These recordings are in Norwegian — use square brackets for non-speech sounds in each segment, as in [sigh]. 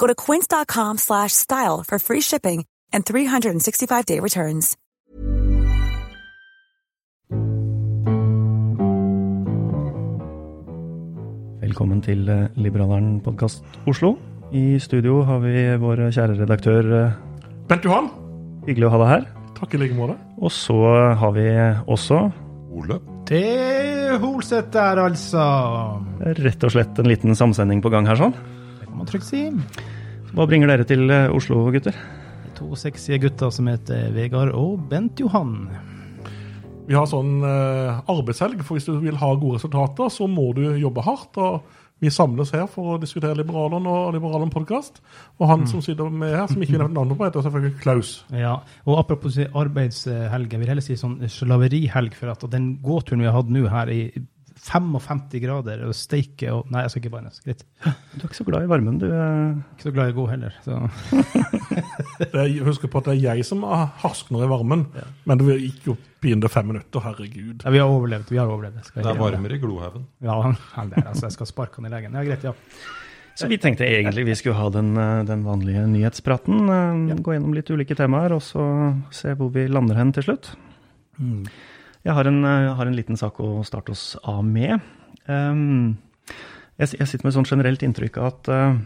Go to quince.com slash style for free shipping and 365-day returns. Velkommen til eh, Liberaleren podkast Oslo. I studio har vi vår kjære redaktør. eh, Bent Johan, Hyggelig å ha deg her. takk i like måte. Og så har vi også Ole. Det er Holseth der, altså. rett og slett en liten samsending på gang her, sånn. Man trygt si. Hva bringer dere til eh, Oslo, gutter? To sexy gutter som heter Vegard og Bent Johan. Vi har sånn eh, arbeidshelg, for hvis du vil ha gode resultater, så må du jobbe hardt. og Vi samles her for å diskutere Liberalen og Liberalen podkast. Og han som sitter med her, som ikke vil nevne navnet på, heter selvfølgelig Klaus. Ja, og apropos arbeidshelgen, vil jeg heller si sånn slaverihelg, for at den gåturen vi har hatt nå her i 55 grader og steike og Nei, jeg skal ikke bannes. Greit. Du er ikke så glad i varmen, du. eh. Ikke så glad i god heller. Så. [laughs] Det er, husk på at det er jeg som harskner i varmen, men det gikk jo pinlig fem minutter. Herregud. Ja, vi har overlevd. Vi har overlevd. Skal Det er varmere i Glohaugen. Ja, [laughs] han der, altså. Jeg skal sparke han i legen. Ja, greit, ja. Så vi tenkte egentlig vi skulle ha den, eh, den vanlige nyhetspraten. Ja. Gå gjennom litt ulike temaer, og så se hvor vi lander hen til slutt. Mm. Jeg har en, jeg har en liten sak å starte oss av med. Um, jeg, sitter med sånn generelt inntrykk av at, uh,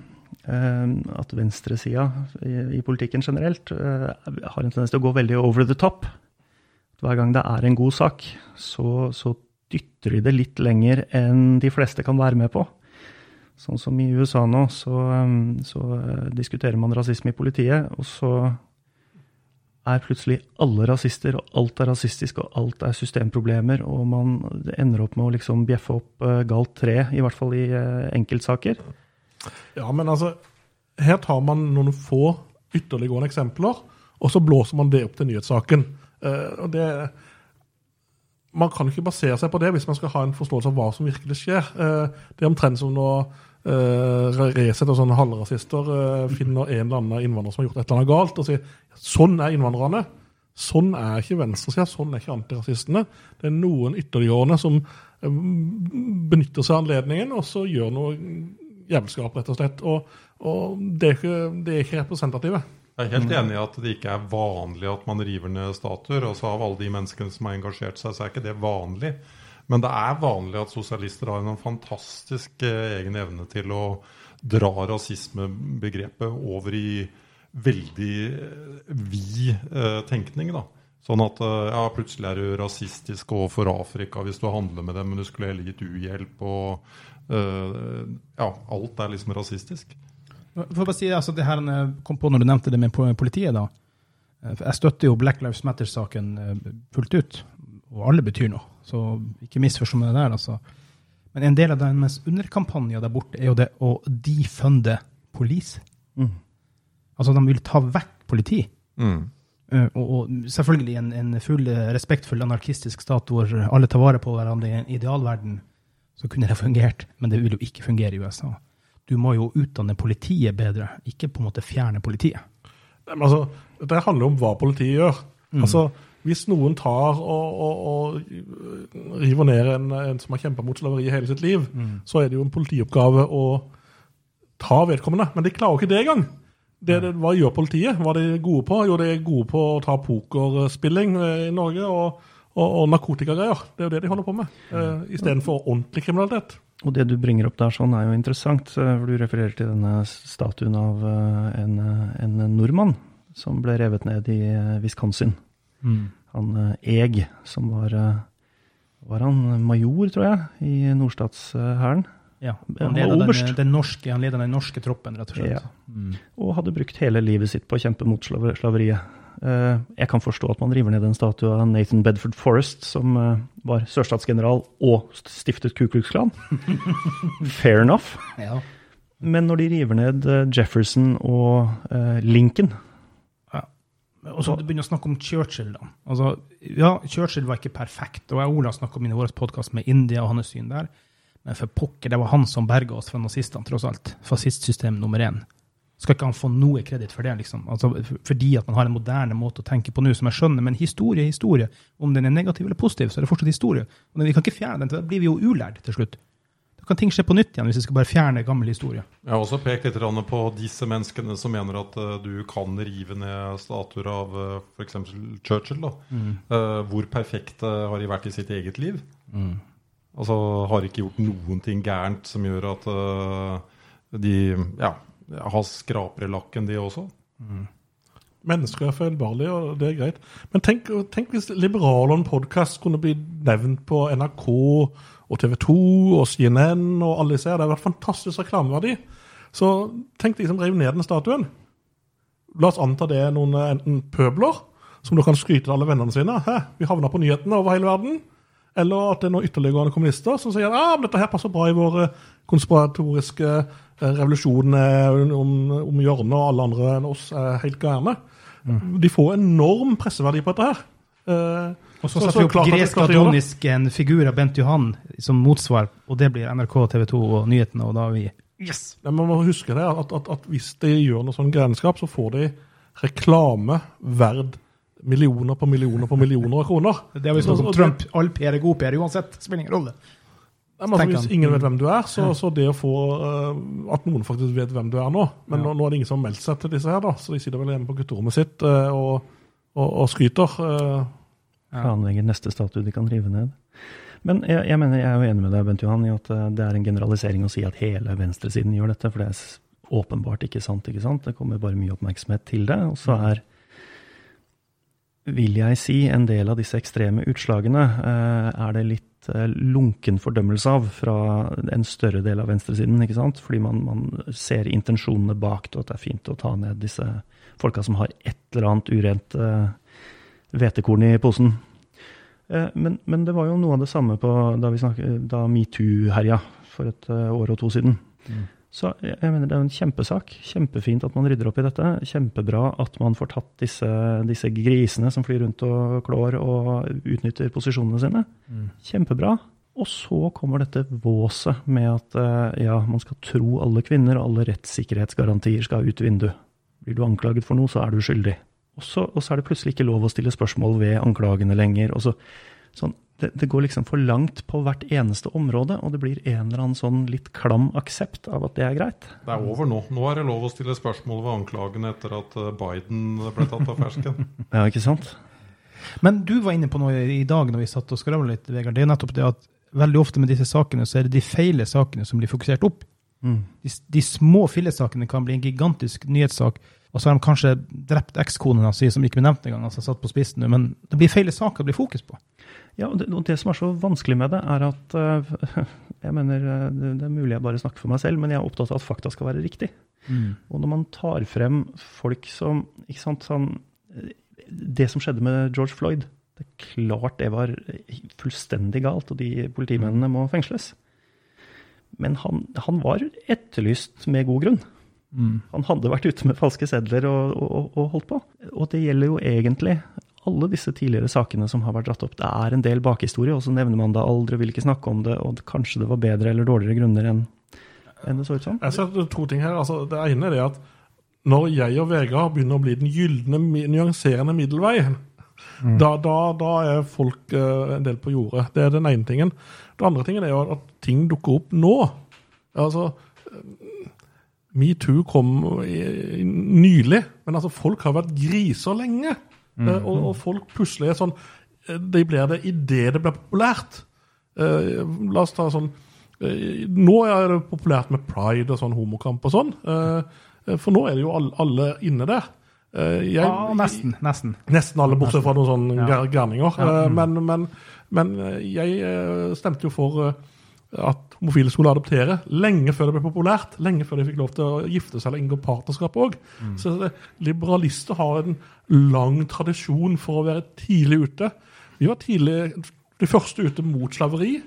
um, at venstresida i, i politikken generelt uh, har en tendens til å gå veldig over the top. Hver gang det er en god sak, så, så dytter de det litt lenger enn de fleste kan være med på. Sånn som i USA nå, så, um, så diskuterer man rasisme i politiet, og så er plutselig alle rasister, og alt er rasistisk, og alt er systemproblemer, og man ender opp med å liksom bjeffe opp uh, galt tre, i hvert fall i uh, enkeltsaker. Ja, men altså, her tar man noen få ytterliggående eksempler, og så blåser man det opp til nyhetssaken. Eh, og det Man kan ikke basere seg på det hvis man skal ha en forståelse av hva som virkelig skjer. Eh, det er omtrent som når uh, Resett og sånne halvrasister uh, finner en eller annen innvandrer som har gjort et eller annet galt, og sier sånn er innvandrerne. Sånn er ikke venstresida, sånn er ikke antirasistene. Det er noen ytterliggående som eh, benytter seg av anledningen, og så gjør noe jævelskap, rett og slett. Og, og det, er ikke, det er ikke representative. Jeg er helt enig i at det ikke er vanlig at man river ned statuer. Altså Av alle de menneskene som har engasjert seg, så er ikke det vanlig. Men det er vanlig at sosialister har en fantastisk eh, egen evne til å dra rasismebegrepet over i veldig eh, vid eh, tenkning. da. Sånn at ja, plutselig er du rasistisk overfor Afrika hvis du handler med dem, men du skulle heller gitt uhjelp. og eh, Ja, alt er liksom rasistisk. For å bare si, altså, det her kom på når du nevnte det med politiet, da. Jeg støtter jo Black Lives Matter-saken fullt ut. Og alle betyr noe. Så ikke misforstå meg der, altså. Men en del av deres underkampanjer der borte er jo det å defunde police. Mm. Altså, de vil ta vekk politi. Mm. Eh, Og, og selvfølgelig en, en full eh, respektfull anarkistisk stat hvor alle tar vare på hverandre i en idealverden, så kunne det fungert. Men det vil jo ikke fungere i USA. Du må jo utdanne politiet bedre, ikke på en måte fjerne politiet. Nei, men altså, det handler om hva politiet gjør. Altså, Hvis noen tar og, og, og river ned en, en som har kjempa mot slaveri hele sitt liv, så er det jo en politioppgave å ta vedkommende. Men de klarer jo ikke det engang. Det, det, hva gjør politiet? Hva er de gode på? Jo, de er gode på å ta pokerspilling eh, i Norge og, og, og narkotikagreier. Det er jo det de holder på med, uh, istedenfor ordentlig kriminalitet. Og det du bringer opp der sånn er jo interessant, eh, for du refererer til denne statuen av eh, en, eh, en nordmann som ble revet ned i eh, Wisconsin. Han eh, Eg, som var eh, Var han major, tror jeg, i nordstatshæren? Ja, Han han var oberst. den, den, norske, han leda den norske troppen, rett og slett. Ja. Og hadde brukt hele livet sitt på å kjempe mot slaveriet. Eh, Jeg kan forstå at man river ned en statue av Nathan Bedford Forrest, som eh, var sørstatsgeneral og stiftet Ku Klux Klan. [laughs] Fair enough. Ja. Men når de river ned eh, Jefferson og eh, Lincoln Og så begynner å snakke om Churchill, da. Altså, ja, Churchill var ikke perfekt, og jeg og Ola snakka om i vår podkast med India og hans syn der. Men for pokker, det var han som berga oss fra nazistene, tross alt. Fascistsystem nummer én. Skal ikke han få noe kreditt for det, liksom? Altså, fordi at man har en moderne måte å tenke på nå, som jeg skjønner. Men historie er historie. Om den er negativ eller positiv, så er det fortsatt historie. Og vi kan ikke fjerne den, for da blir vi jo ulærd til slutt. Kan ting skje på nytt igjen, hvis vi skal bare fjerne gammel historie. Jeg har også pekt litt på disse menneskene som mener at eh, du kan rive ned statuer av uh, f.eks. Churchill. Da. Eh, hvor perfekte har de vært i sitt eget liv? Altså har ikke gjort noen ting gærent som gjør at eh, de ja, har skraper i lakken, de også. Mennesker er feilbarlige, og det er greit. Men tenk, tenk hvis Liberalen podkast kunne bli nevnt på NRK og TV 2 og CNN og alle disse her. Det hadde vært fantastisk reklameverdi. Så tenk deg som rev ned den statuen. La oss anta det er noen eh, enten pøbler, som da kan skryte til alle vennene sine. Hæ, vi havna på nyhetene over hele verden. Eller at det er noen ytterliggående kommunister som sier at ah, dette her passer bra i vår eh, konspiratoriske eh, revolusjon om, om hjørnet, og alle andre enn oss er helt gærne. De får enorm presseverdi på dette her. Eh, Og så setter vi opp klart at det gresk klart å gjøre det. adonisk en figur av Bent Johan som motsvar, og det blir NRK, TV 2 og nyhetene, og da er vi Yes! Men man må huske det, at, at, at hvis de gjør noe sånn grenskap, så får de reklame verd millioner på millioner på millioner av kroner. Det er jo sånn som Trump, all PR er god PR uansett. Spiller ingen rolle. Ja, men altså, hvis ingen vet hvem du er, så, så det å få uh, At noen faktisk vet hvem du er nå Men nå, nå er det ingen som har meldt seg til disse her, da, så de sitter vel hjemme på gutterommet sitt uh, og, og, og skryter. eh. planlegger neste statue de kan rive ned. Men jeg, jeg mener, jeg er jo enig med deg, Bent Johan, i at eh, det er en generalisering å si at hele venstresiden gjør dette, for det er åpenbart ikke sant. ikke sant? Det kommer bare mye oppmerksomhet til det. Og så er, vil jeg si, en del av disse ekstreme utslagene eh, er det litt lunken fordømmelse av fra en større del av venstresiden. ikke sant? Fordi man, man ser intensjonene bak det, og at det er fint å ta ned disse folka som har et eller annet urent eh, hvetekorn i posen. Eh, Men, men det var jo noe av det samme på, da, da metoo herja for et eh, år og to siden. Så jeg jeg mener det er en kjempesak. Kjempefint at man rydder opp i dette. Kjempebra at man får tatt disse, disse grisene som flyr rundt og klår og utnytter posisjonene sine. Kjempebra. Og så kommer dette våset med at ja, man skal tro alle kvinner, og alle rettssikkerhetsgarantier skal ut vinduet. Blir du anklaget for noe, så er du skyldig. Og så, og så er det plutselig ikke lov å stille spørsmål ved anklagene lenger. Og så, sånn, det, det går liksom for langt på hvert eneste område, og det blir en eller annen sånn litt klam aksept av at det er greit. Det er over nå. Nå er det lov å stille spørsmål ved anklagene etter at eh, Biden ble tatt av fersken. [laughs] Ja, ikke sant? Men du var inne på noe i dag når vi satt og skravla litt, Vegard. Det er nettopp det at veldig ofte med disse sakene så er det de feile sakene som blir fokusert opp. De, de små fillesakene kan bli en gigantisk nyhetssak, og så har de kanskje drept ekskonen hans, som ikke ble nevnt engang, altså satt på spissen nå, men det blir feile saker å bli fokus på. Ja, og det, og det som er så vanskelig med det, er at eh, [laughs] Jeg mener, eh, det, er mulig jeg bare snakker for meg selv, men jeg er opptatt av at fakta skal være riktig. Og når man tar frem folk som ikke sant, sånn, eh, Det som skjedde med George Floyd, det er klart det var fullstendig galt, og de politimennene må fengsles. Men han, han var etterlyst med god grunn. Han hadde vært ute med falske sedler og, og, og holdt på. Og det gjelder jo egentlig alle disse tidligere sakene som har vært dratt opp. Det er en del bakhistorie, og så nevner man det aldri, og vil ikke snakke om det, og kanskje det var bedre eller dårligere grunner enn enn det så ut som. Jeg ser to ting her. Altså, det ene er det at når jeg og Vegard begynner å bli den gylne, nyanserende middelvei, Da, da, da er folk uh, en del på jordet. Det er den ene tingen. Den andre tingen er jo at ting dukker opp nå. Altså, Metoo kom i, nylig, men altså, folk har vært griser lenge. Eh, og, og folk plutselig sånn eh, De blir det idet det blir populært. Eh, la oss ta sånn eh, Nå er det populært med pride og sånn homokamp og sånn. Eh, eh, for nå er det jo alle, alle inne der. Eh, jeg- Ja, nesten. Nesten. Nesten alle, bortsett fra noen sånne Ja. gærninger. Ja. Eh, Men, men, men eh, jeg eh, stemte jo for eh, at homofile skulle adoptere lenge før det ble populært. Lenge før de fikk lov til å gifte seg eller inngå partnerskap òg. Så det, liberalister har en lang tradisjon for å være tidlig ute. Vi var tidlig de første ute mot slaveri,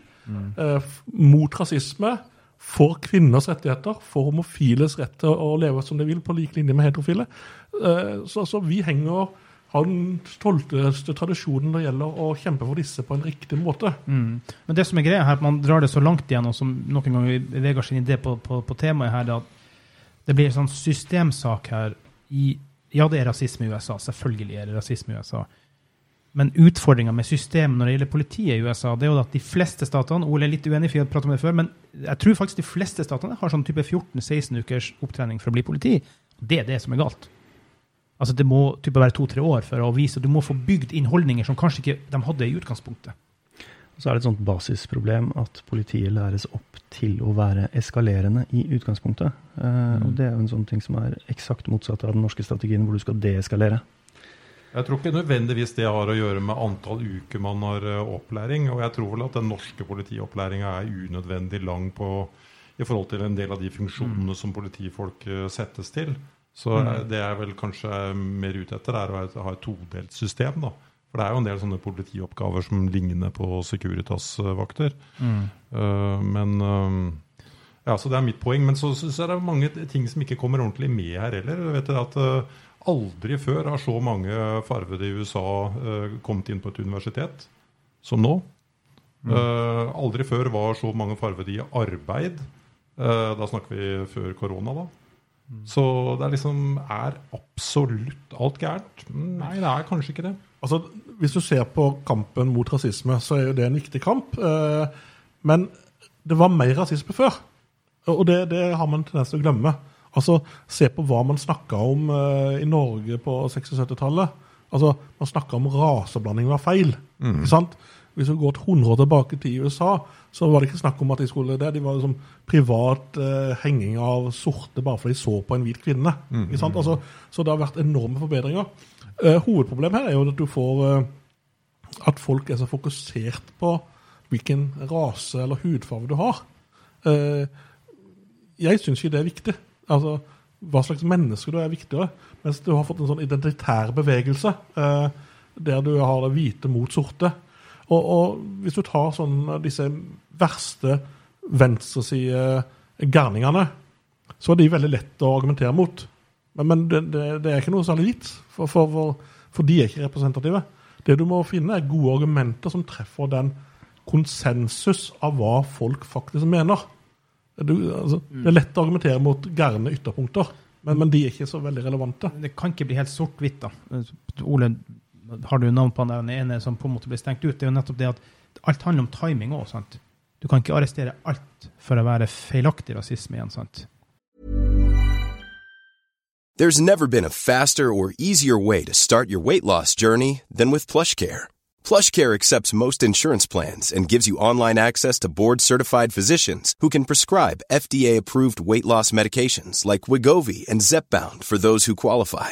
eh, mot rasisme, for kvinners rettigheter, for homofiles rett til å leve som de vil, på lik linje med heterofile. Eh, Så, så vi henger har den stolteste tradisjonen når det gjelder å kjempe for disse på en riktig måte. Mm. Men det som er greia her, at man drar det så langt igjen, og som noen ganger Vegard sin idé på, på, på temaet her, det at det blir en sånn systemsak her i Ja, det er rasisme i USA. Selvfølgelig er det rasisme i USA. Men utfordringa med systemet når det gjelder politiet i USA, det er jo at de fleste statene Ole er litt uenig, for jeg pratet om det før, men jeg tror faktisk de fleste statene har sånn type 14-16 ukers opptrening for å bli politi. Det er det som er galt. Altså Det må type være to-tre år for å vise, og du må få bygd inn holdninger som kanskje ikke de hadde i utgangspunktet. Og så er det et sånt basisproblem at politiet læres opp til å være eskalerende i utgangspunktet. Mm. Og det er jo en sånn ting som er eksakt motsatt av den norske strategien, hvor du skal deeskalere. Jeg tror ikke nødvendigvis det har å gjøre med antall uker man har eh, opplæring. Og jeg tror vel at den norske politiopplæringa er unødvendig lang på, i forhold til en del av de funksjonene som politifolk eh, settes til. Så eh, det jeg vel kanskje er mer ute etter, er å ha et- todelt system. da. For det er jo en del sånne politioppgaver som ligner på Securitas-vakter. Eh, men uh, ja, så det er mitt poeng. Men så, så, så er det mange ting som ikke kommer ordentlig med her heller. Jeg vet at uh, Aldri før har så mange farvede i USA kommet inn på et universitet som nå. Eh, aldri før var så mange farvede i arbeid. Da snakker vi før korona, da. Så det er liksom Er absolutt alt gærent? Nei, det er kanskje ikke det. Altså, Hvis du ser på kampen mot rasisme, så er jo det en viktig kamp. Eh, men det var mer rasisme før. Og det, det har man tendens til å glemme. Altså, Se på hva man snakka om eh, i Norge på 76-tallet. Altså, Man snakka om raseblanding var feil. ikke sant? Hvis du går 100 år tilbake til USA, så var det ikke snakk om at de skulle det. De var liksom privat eh, henging av sorte bare fordi de så på en hvit kvinne. ikke sant? Altså, så det har vært enorme forbedringer. Eh, hovedproblemet her er jo at du får eh, at folk er så fokusert på hvilken rase eller hudfarge du har. Eh, jeg syns ikke det er viktig. Altså, Hva slags menneske du er, er viktigere. Mens du har fått en sånn identitær bevegelse eh, der du har det hvite mot sorte. Og, og hvis du tar sånn disse verste venstreside gærningene, så er de veldig lett å argumentere mot. Men, men det, det, det er ikke noe særlig gitt, for, for, for, for de er ikke representative. Det du må finne, er gode argumenter som treffer den konsensus av hva folk faktisk mener. Du, altså, Det er lett å argumentere mot gærne ytterpunkter, men, men de er ikke så veldig relevante. Det kan ikke bli helt sort-hvitt, da. Ole, har du navn på den ene som på en måte stengt ut? Det er jo nettopp det at alt handler om timing òg. Du kan ikke arrestere alt for å være feilaktig rasisme igjen, sant. There's never been a faster or easier way to start your weight loss journey than with PlushCare. PlushCare accepts most insurance plans and gives you online access to board-certified physicians who can prescribe FDA-approved weight loss medications like Wigovi and Zepbound for those who qualify.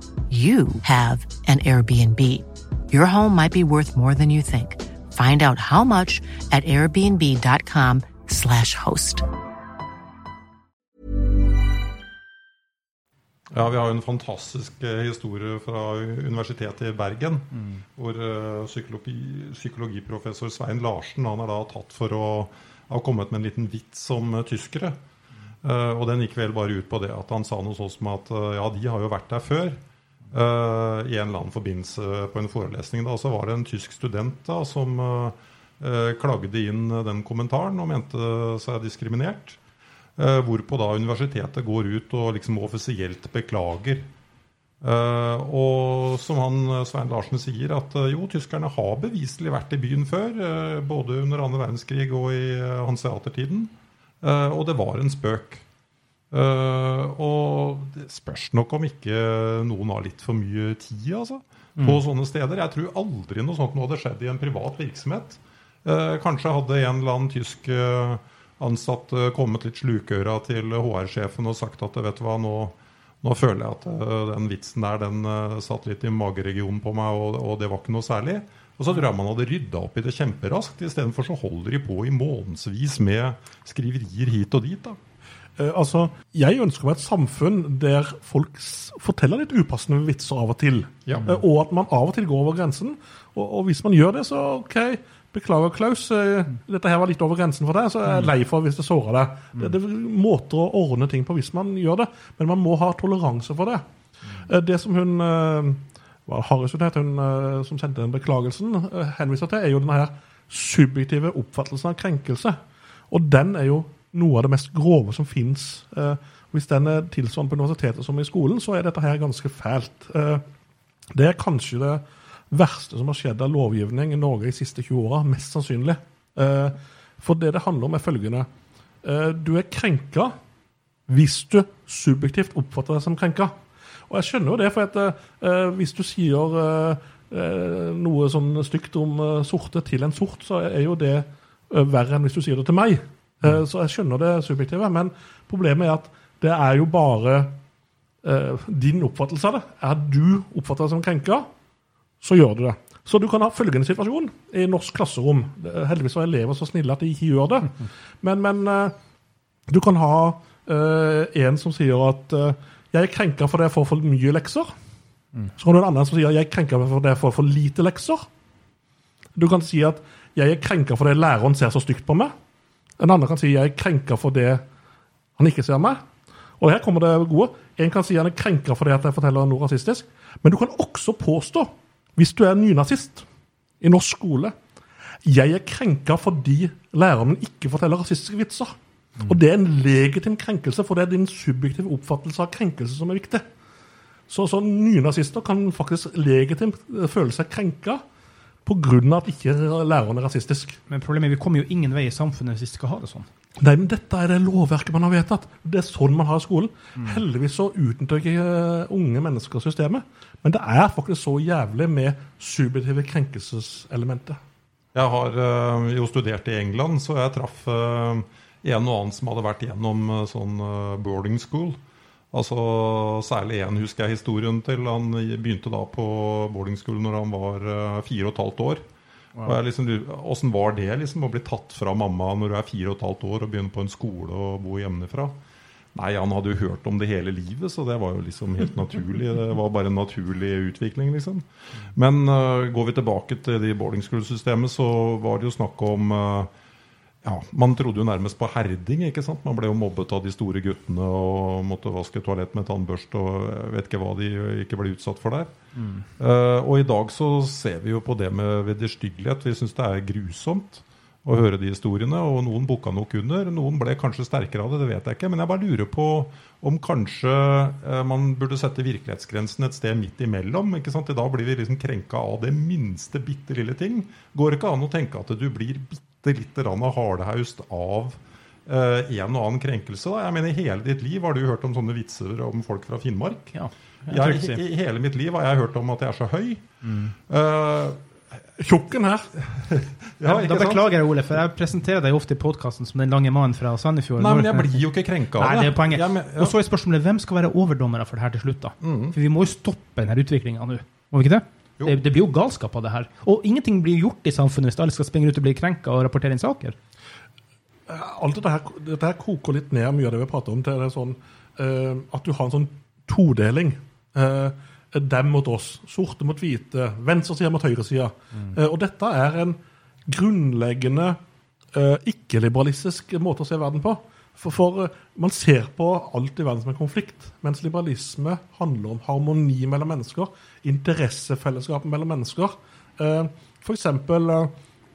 you have an Airbnb. Your home might be worth more than you think. Find out how much at airbnb.com/slash host. Ja, Vi har jo en fantastisk eh, historie fra Universitetet i Bergen. Hvor eh, psykologi, psykologiprofessor Svein Larsen han er da tatt for å ha kommet med en liten vits om tyskere. tyskere. Uh, og den gikk vel bare ut på det at han sa noe sånt som at eh, ja, de har jo vært der før. Eh, I en eller annen forbindelse på en forelesning. da, Så var det en tysk student da som eh, klagde inn den kommentaren og mente seg diskriminert. Uh, hvorpå da universitetet går ut og liksom offisielt beklager. Uh, og som han Svein Larsen sier, at uh, jo, tyskerne har beviselig vært i byen før. Uh, både under andre verdenskrig og i uh, hanseatertiden. Og det var en spøk. Eh, og det spørs nok om ikke noen har litt for mye tid altså, på sånne steder. Jeg tror aldri noe sånt noe hadde skjedd i en privat virksomhet. Uh, kanskje hadde en eller annen tysk eh, ansatt kommet litt slukøra til HR-sjefen og sagt at vet du hva, nå, nå føler jeg at den vitsen der den satt litt i mageregionen på meg, og, og det var ikke noe særlig. Og så tror jeg man hadde rydda opp i det kjemperaskt. Istedenfor så holder de på i månedsvis med skriverier hit og dit. da. Eh, altså, Jeg ønsker meg et samfunn der folk forteller litt upassende vitser av og til. Ja. Eh, og at man av og til går over grensen. Og, og hvis man gjør det, så OK. Beklager, Klaus. eh, Dette her var litt over grensen for deg, så jeg er lei for hvis det sårer deg. Det, det er måter å ordne ting på hvis man gjør det, men man må ha toleranse for det. Det som hun hva Harris hun heter, hun som sendte den beklagelsen, henviser til, er jo denne her subjektive oppfattelsen av krenkelse. Og den er jo noe av det mest grove som fins. Eh, hvis den er tilsvarende på universitetet som i skolen, så er dette her ganske fælt. Eh, det er kanskje det verste som har skjedd av lovgivning i Norge de siste 20 åra, mest sannsynlig. Eh, for det det handler om, er følgende. Eh, du er krenka hvis du subjektivt oppfatter deg som krenka. Og jeg skjønner jo det, for at eh, hvis du sier eh, eh, noe sånn stygt om eh, sorte til en sort, så er jo det eh, verre enn hvis du sier det til meg. Eh, så jeg skjønner det subjektive, men problemet er at det er jo bare uh, din oppfattelse av det. Er du oppfatter deg som krenka, så gjør du det. Så du kan ha følgende situasjon i norsk klasserom. Er Heldigvis er elever så snille at de ikke gjør det. [laughs] Men, men uh, du kan ha eh, en som sier at eh, 'jeg er krenka fordi jeg får for mye lekser'. Så kan du ha en annen som sier 'jeg er krenka fordi jeg får for lite lekser'. Du kan si at 'jeg er krenka fordi læreren ser så stygt på meg'. En annen kan si 'jeg er krenka for det han ikke ser meg'. Og her kommer det gode. En kan si han er krenka fordi at jeg forteller noe rasistisk. Men du kan også påstå, hvis du er nynazist i norsk skole jeg er krenka fordi læreren ikke forteller rasistiske vitser. Og det er en legitim krenkelse, for det er din subjektive oppfattelse av krenkelse som er viktig. Så, så nynazister kan faktisk legitimt føle seg krenka pga. at ikke læreren er rasistisk. Men problemet er vi kommer jo ingen vei i samfunnet hvis vi skal ha det sånn. Nei, men Dette er det lovverket man har vedtatt. Det er sånn man har i skolen. Heldigvis så utnytter ikke eh, unge mennesker systemet. Men det er faktisk så jævlig med subjektive krenkelseselementet. Jeg har øh, jo studert i England, så jeg traff øh, en og annen som hadde vært gjennom sånn boarding school. Altså Særlig én husker jeg historien til. Han begynte da på boarding school når han var eh, fire og et halvt år. Og jeg liksom, Åssen var det liksom å bli tatt fra mamma når du er fire og et halvt år og begynne på en skole og bo hjemmefra? Nei, han hadde jo hørt om det hele livet, så det var jo liksom helt naturlig. Det var bare en naturlig utvikling, liksom. Men uh, går vi tilbake til de boarding school-systemet, så var det jo snakk om øh, ja, Man trodde jo nærmest på herding. ikke sant? Man ble jo mobbet av de store guttene og måtte vaske toalett med tannbørste og jeg vet ikke hva de ikke ble utsatt for der. Eh, og i dag så ser vi jo på det med vederstyggelighet. Vi syns det er grusomt å høre de historiene, og noen bukka nok under. Noen ble kanskje sterkere av det, det vet jeg ikke. Men jeg bare lurer på om kanskje eh, man burde sette virkelighetsgrensen et sted midt imellom. ikke sant? I dag blir vi liksom krenka av det minste bitte lille ting. Går ikke an å tenke at du blir bitte lite grann hardhaust av eh, en og annen krenkelse? da? Jeg mener, I hele ditt liv har du hørt om sånne vitser om folk fra Finnmark. Ja, Jeg, i, hele mitt liv har jeg hørt om at jeg er så høy. Eh, Tjukken her. ja, da beklager jeg, Ole, for jeg presenterer deg ofte i podkasten som den lange mannen fra Sandefjord. Nei, men jeg blir jo ikke krenka av det er poenget. Ja, men- ja. Og så er spørsmålet hvem skal være overdommere for det her til slutt, da? Mm. For vi må jo stoppe denne utviklinga nå. Må vi ikke det? Jo. Det, det blir jo galskap av det her. Og ingenting blir gjort i samfunnet hvis alle skal springe ut og bli krenka og rapportere inn saker. alt dette her, dette her koker litt ned mye av det vi prater om, til det er sånn, uh, at du har en sånn todeling. Eh, dem mot oss. Sorte mot hvite. Venstresida mot høyresida. Eh, og dette er en grunnleggende eh, ikke-liberalistisk måte å se verden på. For, for eh, man ser på alt i verden som en konflikt, mens liberalisme handler om harmoni mellom mennesker, interessefellesskap mellom mennesker. F.eks.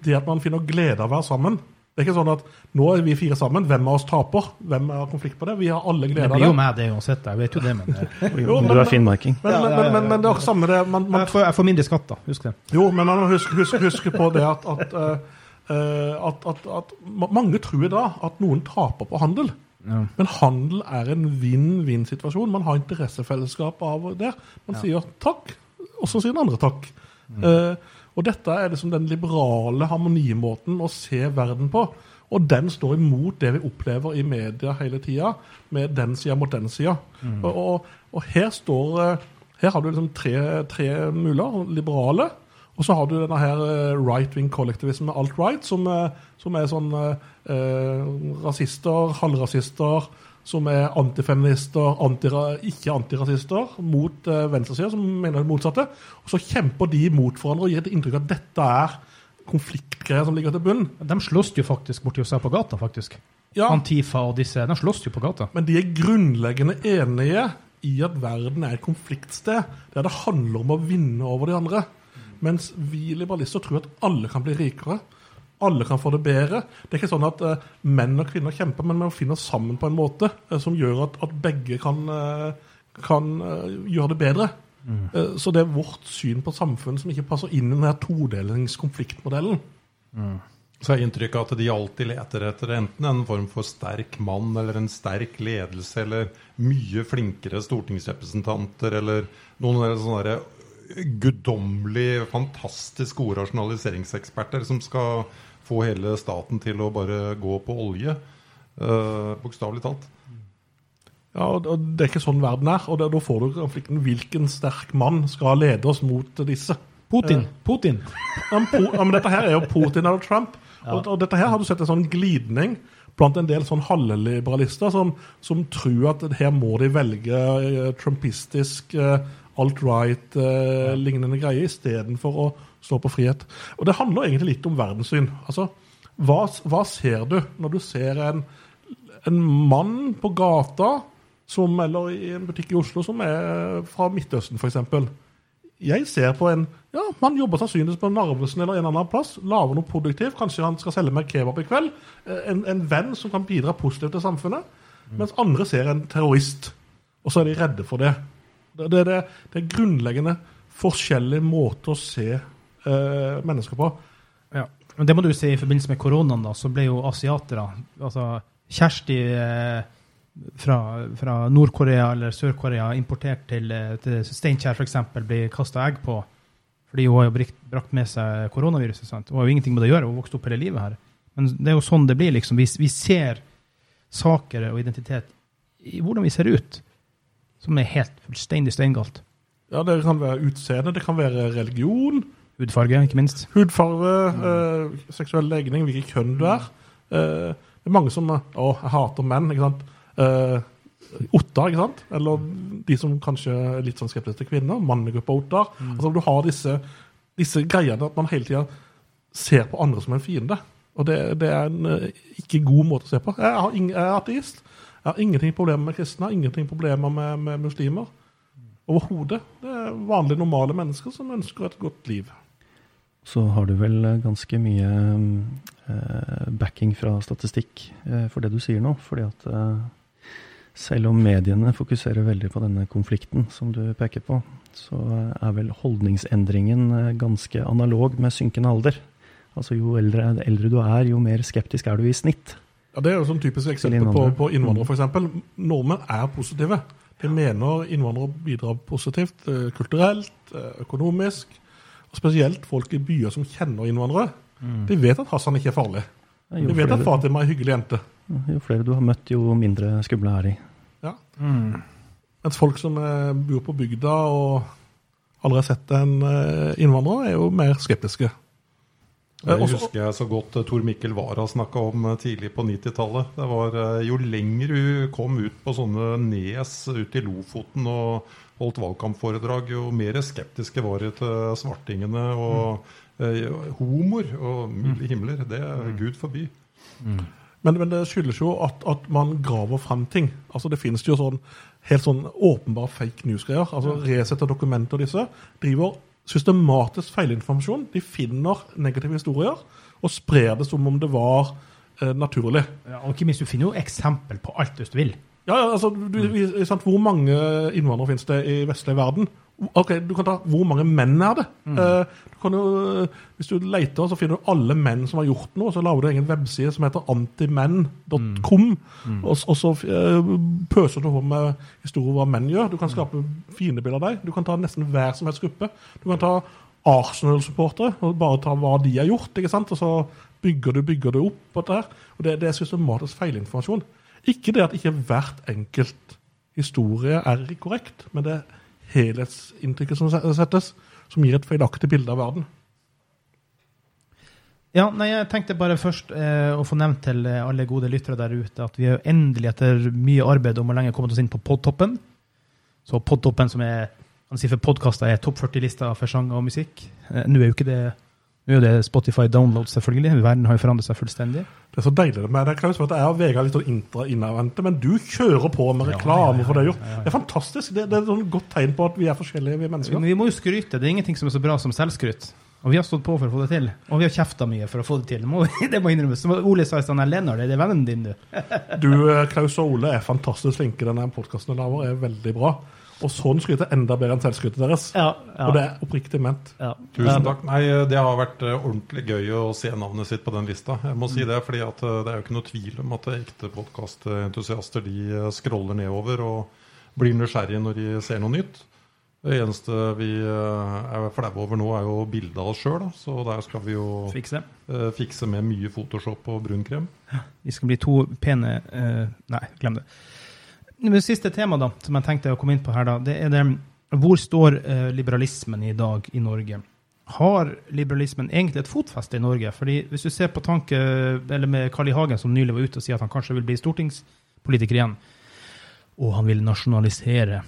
Det at man finner glede av å være sammen. Det er ikke sånn at nå er vi fire sammen, hvem av oss taper? Hvem har konflikt på det? Vi har alle glede av det. det. blir jo meg, det uansett. Jeg vet jo det, men [laughs] Jo, men- du er finnmarking. Men, men, men, men, men det er også samme det man, man jeg, får, jeg får mindre skatt, da. Husk det. Jo, men man må huske, huske, huske på det at, at, eh, eh, at, at, at Mange tror da at noen taper på handel. Ja. Men handel er en vinn-vinn-situasjon. Man har interessefellesskap av det. Man sier takk, og så sier den andre takk. Eh, og dette er liksom den liberale harmonimåten å se verden på. Og den står imot det vi opplever i media hele tida, med den sida mot den sida. Og, og, og her står eh, Her har du liksom tre, tre muler, liberale. Og så har du denne her eh, right-wing kollektivisme, alt-right, som, eh, som er sånn eh, rasister, halvrasister, som er antifeminister, anti, ikke antirasister, mot eh, venstresida, som mener det motsatte. Og så kjemper de mot hverandre og gir et inntrykk av at dette er konfliktgreier som ligger til bunn. De slåss jo faktisk borti hos deg på gata, faktisk. Ja, Antifa og disse. De slåss jo på gata. men de er grunnleggende enige i at verden er et konfliktsted der det handler om å vinne over de andre. Mens vi liberalister tror at alle kan bli rikere. Alle kan få det bedre. Det er ikke sånn at eh, menn og kvinner kjemper, men man finner sammen på en måte eh, som gjør at, at begge kan, eh, kan eh, gjøre det bedre. Eh, så det er vårt syn på samfunnet som ikke passer inn i denne todelingskonfliktmodellen. todelingskonfliktmodellen. Så er inntrykket at de alltid leter etter enten en form for sterk mann eller en sterk ledelse eller mye flinkere stortingsrepresentanter eller noen sånne guddommelig, fantastisk gode rasjonaliseringseksperter som skal få hele staten til å bare gå på olje. Uh, Bokstavelig talt. Ja, og Det er ikke sånn verden er. og Da får du konflikten hvilken sterk mann skal lede oss mot disse. Putin. Eh. Putin. Ja, men, Po- ja, men dette her er jo Putin eller Trump. Og, og dette her har du sett en sånn glidning blant en del sånn halvliberalister som, som tror at her må de velge eh, trumpistisk eh, alt-right-lignende greie istedenfor å stå på frihet. Og det handler egentlig litt om verdenssyn. Altså, hva, hva ser du når du ser en, en mann på gata som, eller i en butikk i Oslo som er fra Midtøsten, f.eks.? jeg ser på en ja, Man jobber sannsynligvis på Narvesen eller en annen plass. Lager noe produktivt. Kanskje han skal selge meg kebab i kveld. Eh, En, en venn som kan bidra positivt til samfunnet. Mens andre ser en terrorist, og så er de redde for det. Det, det, det, er grunnleggende forskjellige måter å se eh, mennesker på. Ja. Men det må du si i forbindelse med koronaen, da, så ble jo asiatere Altså Kjersti eh, fra, fra Nord-Korea eller Sør-Korea importert til, eh, til Steinkjer f.eks. blir kasta egg på fordi hun har jo brikt, brakt med seg koronaviruset. sant? Hun har jo ingenting med det å gjøre, hun vokste opp hele livet her. Men det er jo sånn det blir, liksom. Vi, vi ser saker og identitet i hvordan vi ser ut, som er helt fullstendig steingalt. Ja, Det kan være utseende, det kan være religion, Hudfarge, ikke minst. hudfarge, eh, seksuell legning, hvilket kjønn du er. Eh, det er mange som eh, Å, jeg hater menn. ikke sant? Eh, Ottar, ikke sant? Eller de som kanskje er litt sånn skeptiske til kvinner. Mannegruppa Ottar. Altså, du har disse, disse greiene at man hele tida ser på andre som en fiende. Og det, det er en eh, ikke god måte å se på. Jeg, har ingen, jeg er ateist. Jeg har ingenting problemer med kristne, ingenting problemer med, med muslimer. Overhodet. Det er vanlige, normale mennesker som ønsker et godt liv. Så har du vel eh, ganske mye eh, backing fra statistikk eh, for det du sier nå. fordi at selv om mediene fokuserer veldig på denne konflikten som du peker på, så er vel holdningsendringen ganske analog med synkende alder. Altså Jo eldre, eldre du er, jo mer skeptisk er du i snitt. Ja, Det er jo sånn typisk eksempel på, innvandrere. på innvandrere, f.eks. Nordmenn er positive. De mener innvandrere bidrar positivt eh, kulturelt, eh, økonomisk. Og spesielt folk i byer som kjenner innvandrere. De vet at Hassan ikke er farlig. De vet at Fatima er en hyggelig jente. jo flere du har møtt, jo mindre skumle er de. Ja. Mens folk som eh, bor på bygda og aldri har sett en innvandrer, er jo mer skeptiske. Det også- husker jeg så godt eh, Tor Mikkel Wara snakka om eh, tidlig på 90-tallet. Det var eh, Jo lenger du kom ut på sånne nes ut i Lofoten og holdt valgkampforedrag, jo mer skeptiske var de til svartingene og eh, homoer og milde himler. Det er Gud forby. Men, men det skyldes jo at, at man graver frem ting. Altså Det finnes jo sånn helt sånn åpenbar fake news-greier. Altså Resett og dokumenter og disse driver systematisk feilinformasjon. De finner negative historier og sprer det som om det var eh, naturlig. Ja, og ikke minst, du finner jo eksempel på alt hvis du vil. Ja, altså, du, sant, Hvor mange innvandrere finnes det i vestlig verden? Ok, Du kan ta hvor mange menn er det? Mm. du kan jo, eh, hvis du leter, så finner du alle menn som har gjort noe. Så lager du en egen webside som heter antimenn.com. Og, og så eh, pøser du på med historier hva menn gjør. Du kan skape fiendebilder av deg. Du kan ta nesten hver som helst gruppe. Du kan ta Arsenal-supportere og bare ta hva de har gjort. ikke sant? Og så bygger du bygger du opp på dette. Og det, det er systematisk feilinformasjon. Ikke det at ikke hvert enkelt historie er korrekt, men det er helhetsinntrykket som settes, som gir et feilaktig bilde av verden. Ja, nei, jeg tenkte bare først eh, å få nevnt til eh, alle gode lyttere der ute at vi jo endelig etter mye arbeid om og lenge kommet oss inn på Podtoppen. Så Podtoppen, som er han sier for podkaster, er topp 40-lista for sang og musikk. Eh, Nå er jo ikke det nå er det Spotify download, selvfølgelig. Verden har jo forandret seg fullstendig. Det er så deilig med deg, Klaus, for at jeg og Vegard er litt sånn intra innadvendte, men du kjører på med Ja, reklame ja, ja, for det du har gjort. ja, ja, ja. Det er fantastisk. Det, det er et sånn godt tegn på at vi er forskjellige, vi mennesker. Men vi må jo skryte. Det er ingenting som er så bra som selvskryt. Og vi har stått på for å få det til. Og vi har kjefta mye for å få det til. Det må, [laughs] det må innrømmes. Som Ole sa i stad, Lennart, det er vennen din, du. [laughs] Du, eh, Klaus og Ole, er fantastisk flinke. Denne podkasten vår er veldig bra. Og sånn skryter enda bedre enn selvskrytet deres. Ja, ja. Og det er oppriktig ment. Ja. Tusen takk. Nei, Det har vært eh, ordentlig gøy å se navnet sitt på den lista. Jeg må si Det fordi at eh, det er jo ikke noe tvil om at ekte podkastentusiaster de eh, scroller nedover og blir nysgjerrige når de ser noe nytt. Det eneste vi er flaue over nå, er jo bildet av oss sjøl. Så der skal vi jo Fikse. fikse med mye Photoshop og brunkrem. Vi skal bli to pene eh, Nei, glem det. Det siste temaet da, som jeg tenkte å komme inn på her, da, det er det Hvor står eh, liberalismen i dag i Norge? Har liberalismen egentlig et fotfeste i Norge? Fordi Hvis du ser på tanke eller med Carl I. Hagen, som nylig var ute og sier at han kanskje vil bli stortingspolitiker igjen, og han vil nasjonalisere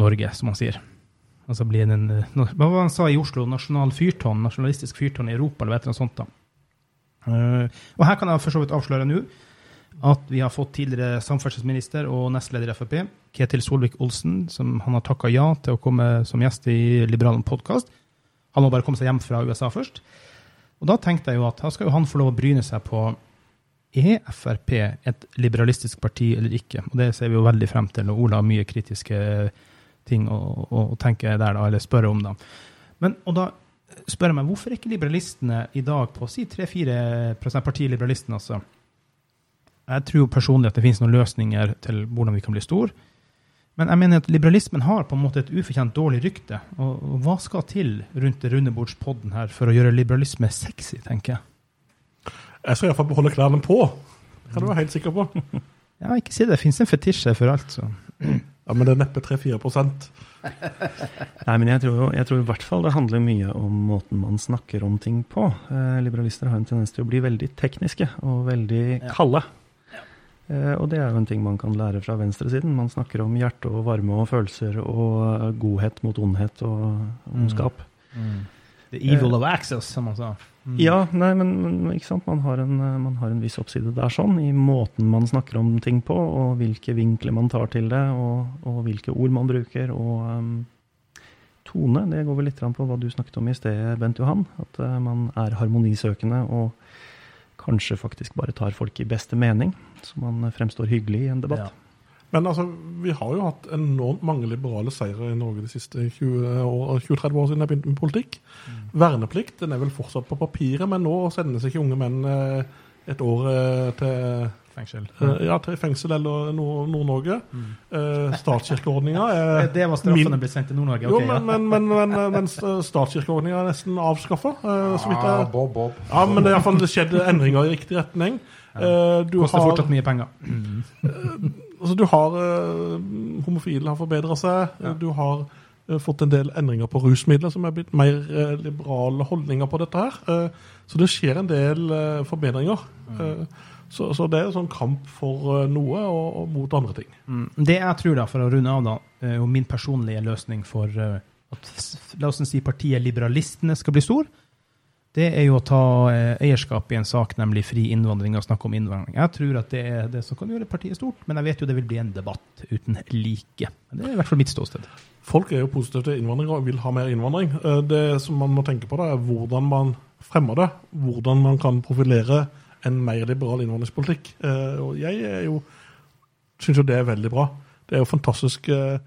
Norge, som han sier. Altså bli en, Hva var det han sa i Oslo? Nasjonal fyrtårn? Nasjonalistisk fyrtårn i Europa, eller noe sånt. da. Eh, og her kan jeg for så vidt avsløre nå at vi har fått tidligere samferdselsminister og nestleder i Frp, Ketil Solvik-Olsen, som han har takka ja til å komme som gjest i Liberalen podkast. Han må bare komme seg hjem fra USA først. Og da tenkte jeg jo at da skal jo han få lov å bryne seg på er Frp et liberalistisk parti eller ikke. Og det ser vi jo veldig frem til, og Ola har mye kritiske ting å, å, å tenke der, da, eller spørre om, da. Men, og da spør jeg meg, hvorfor er ikke liberalistene i dag på si 3-4 partiet liberalistene, altså? Jeg tror personlig at det finnes noen løsninger til hvordan vi kan bli stor. Men jeg mener at liberalismen har på en måte et ufortjent dårlig rykte. Og, og hva skal til rundt rundebordspodden her for å gjøre liberalisme sexy, tenker jeg. Jeg skal iallfall beholde klærne på. Det kan du være helt sikker på. [laughs] Ja, ikke si det. Det finnes en fetisje for alt, så. [clears throat] Ja, Men det er neppe 3-4% [laughs] Nei, men jeg tror, jo- jeg tror i hvert fall det handler mye om måten man snakker om ting på. Eh, liberalister har en tendens til å bli veldig tekniske og veldig Ja. kalde. Eh, og det er jo en ting man kan lære fra venstresiden. Man snakker om hjerte og varme og følelser og eh, godhet mot ondhet og ondskap. The evil of access, som man sa. Ja, nei, men, ikke sant? Man har, en, eh, man har en viss oppside der sånn, i måten man snakker om ting på, og hvilke vinkler man tar til det, og, og hvilke ord man bruker, og um, tone. Det går vel litt på hva du snakket om i sted, Bent Johan. At man er harmonisøkende og kanskje faktisk bare tar folk i beste mening, så man fremstår hyggelig i en debatt. Men altså, vi har jo hatt enormt mange liberale seire i Norge de siste 20 år- 20-30 år siden jeg begynte med politikk. Verneplikt den er vel fortsatt på papiret, men nå sendes ikke unge menn eh, et år eh, til, Fengsel. eh, ja, til fengsel eller Nord- Nord-Norge. Eh, Statskirkeordninga [laughs] Det, er det var straffene ble sendt til Nord-Norge? Jo, ok, ja. men, men, men, men, men statskirkeordninga er nesten avskaffa. så vidt Ja, jeg Bob, Bob. ja, men det er iallfall skjedd endringer i riktig retning. Eh, du Koster har- fortsatt mye penger. Altså, du har eh, Homofile har forbedra seg. Du har eh, fått en del endringer på rusmidler, som er blitt mer eh, liberale holdninger på dette her. Eh, så det skjer en del eh, forbedringer. Eh, så, så det er en sånn kamp for eh, noe og, og mot andre ting. Mm. Det jeg tror, da, for å runde av, da, er og min personlige løsning for eh, at la oss si partiet Liberalistene skal bli stor, det er jo å ta eh, eierskap i en sak, nemlig fri innvandring, og snakke om innvandring. Jeg tror at det er det som kan gjøre partiet stort, men jeg vet jo det vil bli en debatt uten like. Det er i hvert fall mitt ståsted. Folk er jo positive til innvandring og vil ha mer innvandring. Det som man må tenke på, da, er hvordan man fremmer det. Hvordan man kan profilere en mer liberal innvandringspolitikk. Eh, Og jeg er jo syns jo det er veldig bra. Det er jo fantastisk eh,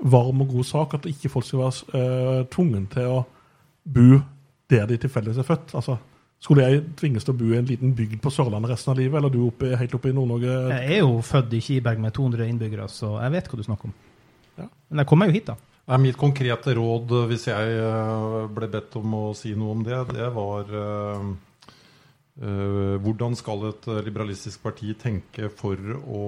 varm og god sak at ikke folk skal være eh, tvungen til å bo der de tilfeldigvis er født. Altså, skulle jeg tvinges til å bo i en liten bygd på Sørlandet resten av livet, eller du oppe, helt oppe i Nord-Norge? Jeg er jo født i Kiberg med 200 innbyggere, så jeg vet hva du snakker om. Ja. Men jeg kommer jo hit, da. Nei, mitt konkrete råd, hvis jeg ble bedt om å si noe om det, det var eh, hvordan skal et eh, liberalistisk parti tenke for å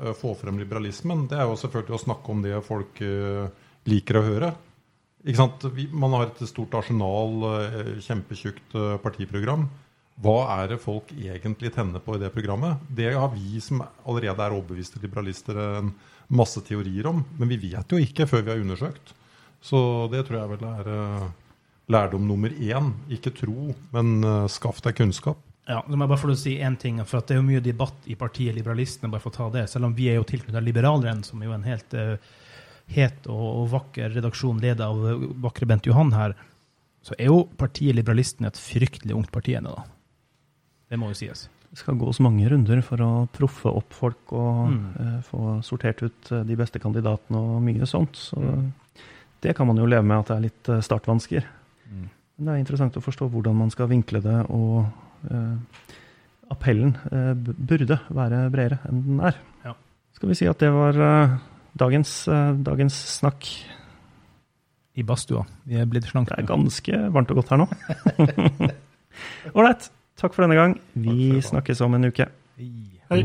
eh, få frem liberalismen? Det er jo selvfølgelig å snakke om det folk eh, liker å høre. Man har et stort arsenal, eh, kjempetjukt eh, partiprogram. Hva er det folk egentlig tenner på i det programmet? Det har vi som allerede er overbeviste liberalister, en masse teorier om. Men vi vet jo ikke før vi har undersøkt. Så det tror jeg vel er eh, lærdom nummer én. Ikke tro, men uh, skaff deg kunnskap. Ja, så må jeg bare få si én ting, for at det er jo mye debatt i partiet Liberalistene, bare for å ta det, selv om vi er jo tilknyttet Liberaleren, som er jo en helt uh, het og, og vakker redaksjon ledet av eh, vakre Bent Johan her, så er jo partiet Liberalistene et fryktelig ungt parti ennå. Det må jo sies. Det skal gås mange runder for å proffe opp folk og Mm. uh, få sortert ut de beste kandidatene og mye sånt. Så Mm. det kan man jo leve med at det er litt startvansker. Mm. Men det er interessant å forstå hvordan man skal vinkle det, og eh, appellen eh, burde være bredere enn den er. Ja. Skal vi si at det var eh, dagens, eh, dagens snakk. I badstua. Vi er blitt Det er ganske varmt og godt her nå. [laughs] Ålreit. Takk for denne gang. Vi snakkes om en uke. Hei.